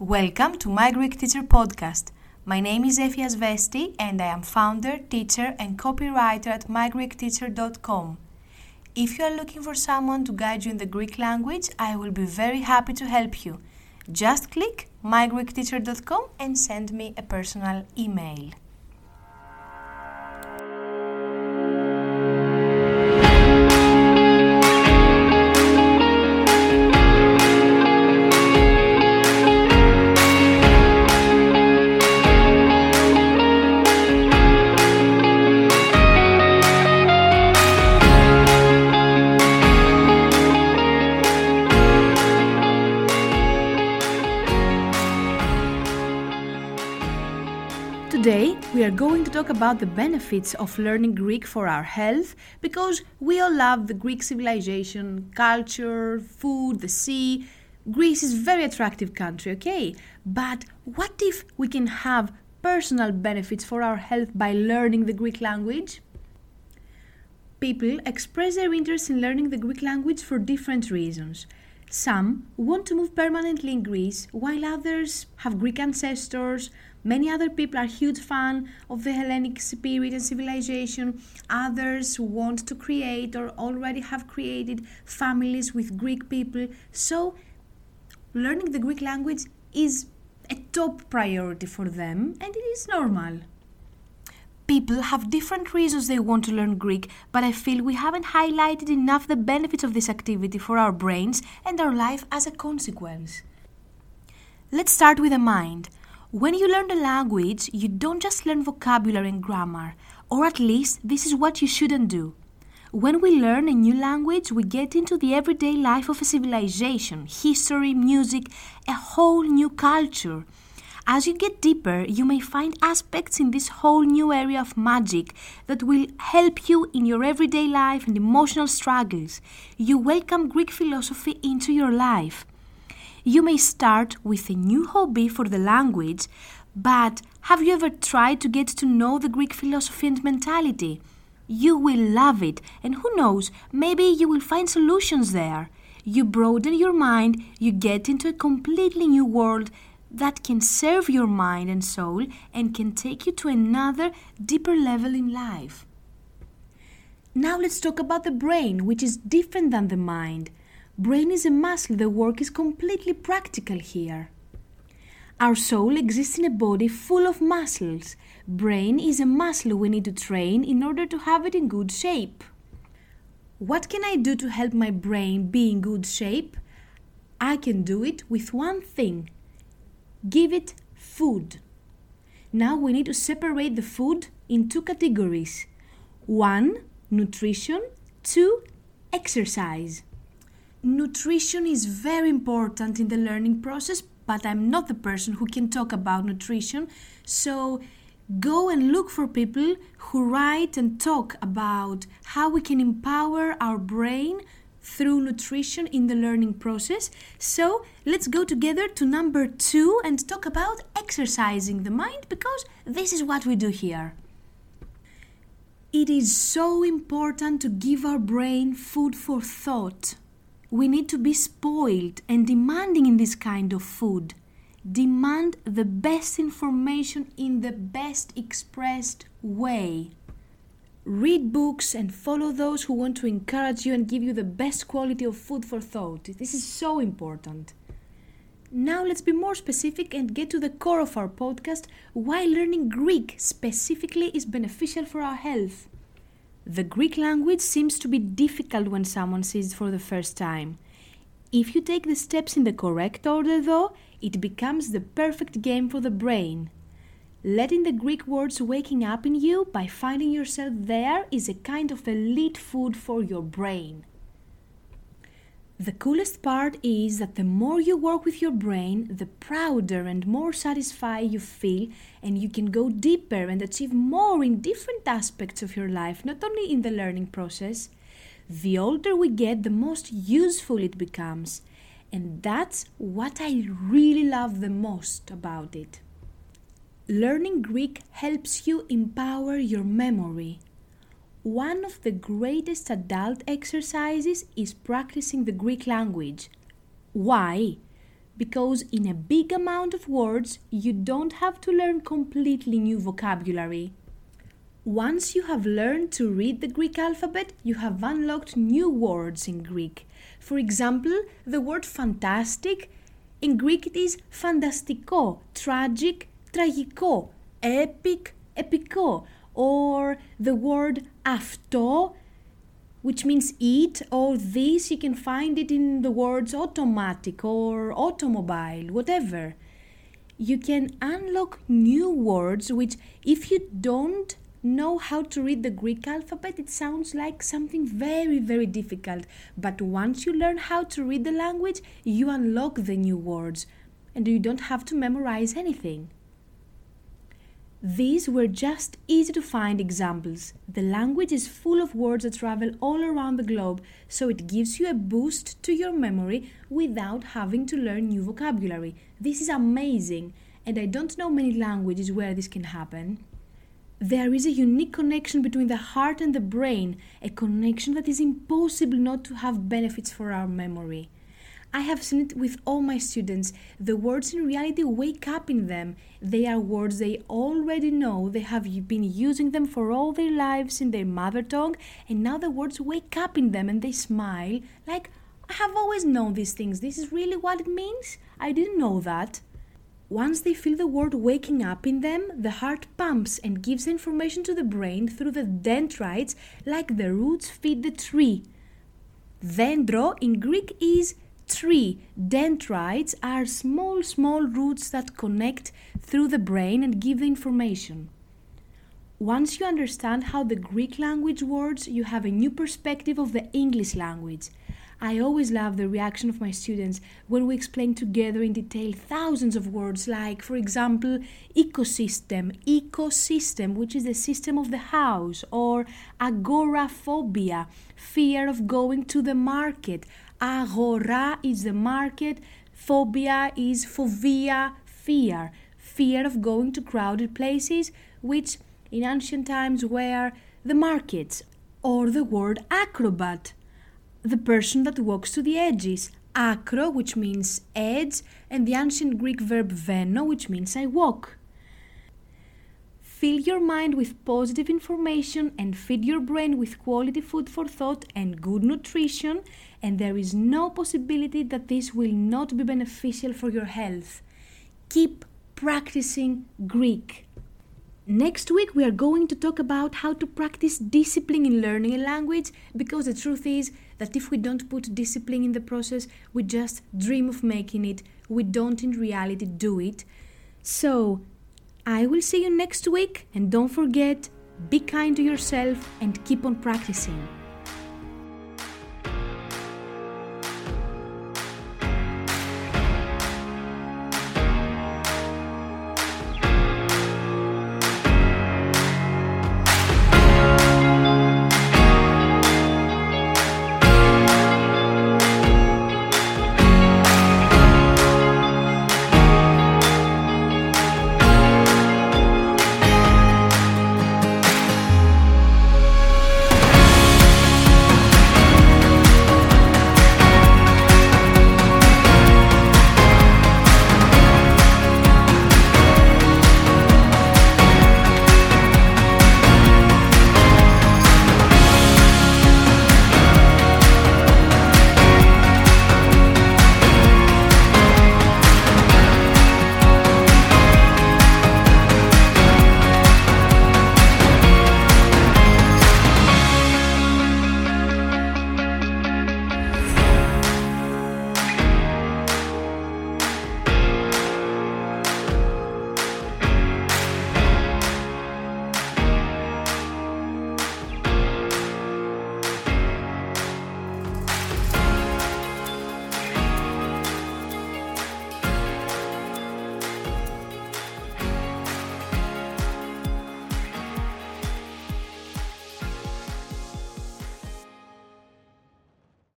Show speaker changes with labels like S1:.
S1: Welcome to My Greek Teacher Podcast. My name is Efia Svesti and I am founder, teacher, and copywriter at mygreekteacher.com. If you are looking for someone to guide you in the Greek language, I will be very happy to help you. Just click mygreekteacher.com and send me a personal email. Talk about the benefits of learning Greek for our health because we all love the Greek civilization, culture, food, the sea. Greece is a very attractive country, okay? But what if we can have personal benefits for our health by learning the Greek language? People express their interest in learning the Greek language for different reasons. Some want to move permanently in Greece, while others have Greek ancestors. Many other people are huge fan of the Hellenic spirit and civilization. Others want to create or already have created families with Greek people. So, learning the Greek language is a top priority for them, and it is normal. People have different reasons they want to learn Greek, but I feel we haven't highlighted enough the benefits of this activity for our brains and our life as a consequence. Let's start with the mind. When you learn the language, you don't just learn vocabulary and grammar, or at least this is what you shouldn't do. When we learn a new language, we get into the everyday life of a civilization, history, music, a whole new culture. As you get deeper, you may find aspects in this whole new area of magic that will help you in your everyday life and emotional struggles. You welcome Greek philosophy into your life. You may start with a new hobby for the language, but have you ever tried to get to know the Greek philosophy and mentality? You will love it, and who knows, maybe you will find solutions there. You broaden your mind, you get into a completely new world that can serve your mind and soul and can take you to another deeper level in life. Now let's talk about the brain, which is different than the mind. Brain is a muscle, the work is completely practical here. Our soul exists in a body full of muscles. Brain is a muscle we need to train in order to have it in good shape. What can I do to help my brain be in good shape? I can do it with one thing give it food. Now we need to separate the food in two categories one, nutrition, two, exercise. Nutrition is very important in the learning process, but I'm not the person who can talk about nutrition. So go and look for people who write and talk about how we can empower our brain through nutrition in the learning process. So let's go together to number two and talk about exercising the mind because this is what we do here. It is so important to give our brain food for thought. We need to be spoiled and demanding in this kind of food. Demand the best information in the best expressed way. Read books and follow those who want to encourage you and give you the best quality of food for thought. This is so important. Now let's be more specific and get to the core of our podcast why learning Greek specifically is beneficial for our health. The Greek language seems to be difficult when someone sees it for the first time. If you take the steps in the correct order, though, it becomes the perfect game for the brain. Letting the Greek words waking up in you by finding yourself there is a kind of elite food for your brain. The coolest part is that the more you work with your brain, the prouder and more satisfied you feel, and you can go deeper and achieve more in different aspects of your life, not only in the learning process. The older we get, the most useful it becomes. And that's what I really love the most about it. Learning Greek helps you empower your memory. One of the greatest adult exercises is practicing the Greek language. Why? because in a big amount of words, you don't have to learn completely new vocabulary. Once you have learned to read the Greek alphabet, you have unlocked new words in Greek. For example, the word fantastic, in Greek it is fantastiko, tragic, tragiko, epic, epiko, or the word αυτό, which means eat, or this, you can find it in the words automatic or automobile, whatever. You can unlock new words which, if you don't know how to read the Greek alphabet, it sounds like something very, very difficult. But once you learn how to read the language, you unlock the new words and you don't have to memorize anything. These were just easy to find examples. The language is full of words that travel all around the globe, so it gives you a boost to your memory without having to learn new vocabulary. This is amazing, and I don't know many languages where this can happen. There is a unique connection between the heart and the brain, a connection that is impossible not to have benefits for our memory. I have seen it with all my students. The words in reality wake up in them. They are words they already know. They have been using them for all their lives in their mother tongue, and now the words wake up in them and they smile like, I have always known these things. This is really what it means? I didn't know that. Once they feel the word waking up in them, the heart pumps and gives information to the brain through the dendrites like the roots feed the tree. Dendro in Greek is tree. Dendrites are small, small roots that connect through the brain and give the information. Once you understand how the Greek language works, you have a new perspective of the English language. I always love the reaction of my students when we explain together in detail thousands of words, like, for example, ecosystem, ecosystem, which is the system of the house, or agoraphobia, fear of going to the market. Agora is the market, phobia is phobia, fear, fear of going to crowded places, which in ancient times were the markets, or the word acrobat the person that walks to the edges. Acro, which means edge, and the ancient Greek verb veno, which means I walk. Fill your mind with positive information and feed your brain with quality food for thought and good nutrition, and there is no possibility that this will not be beneficial for your health. Keep practicing Greek. Next week, we are going to talk about how to practice discipline in learning a language because the truth is that if we don't put discipline in the process, we just dream of making it, we don't in reality do it. So, I will see you next week, and don't forget be kind to yourself and keep on practicing.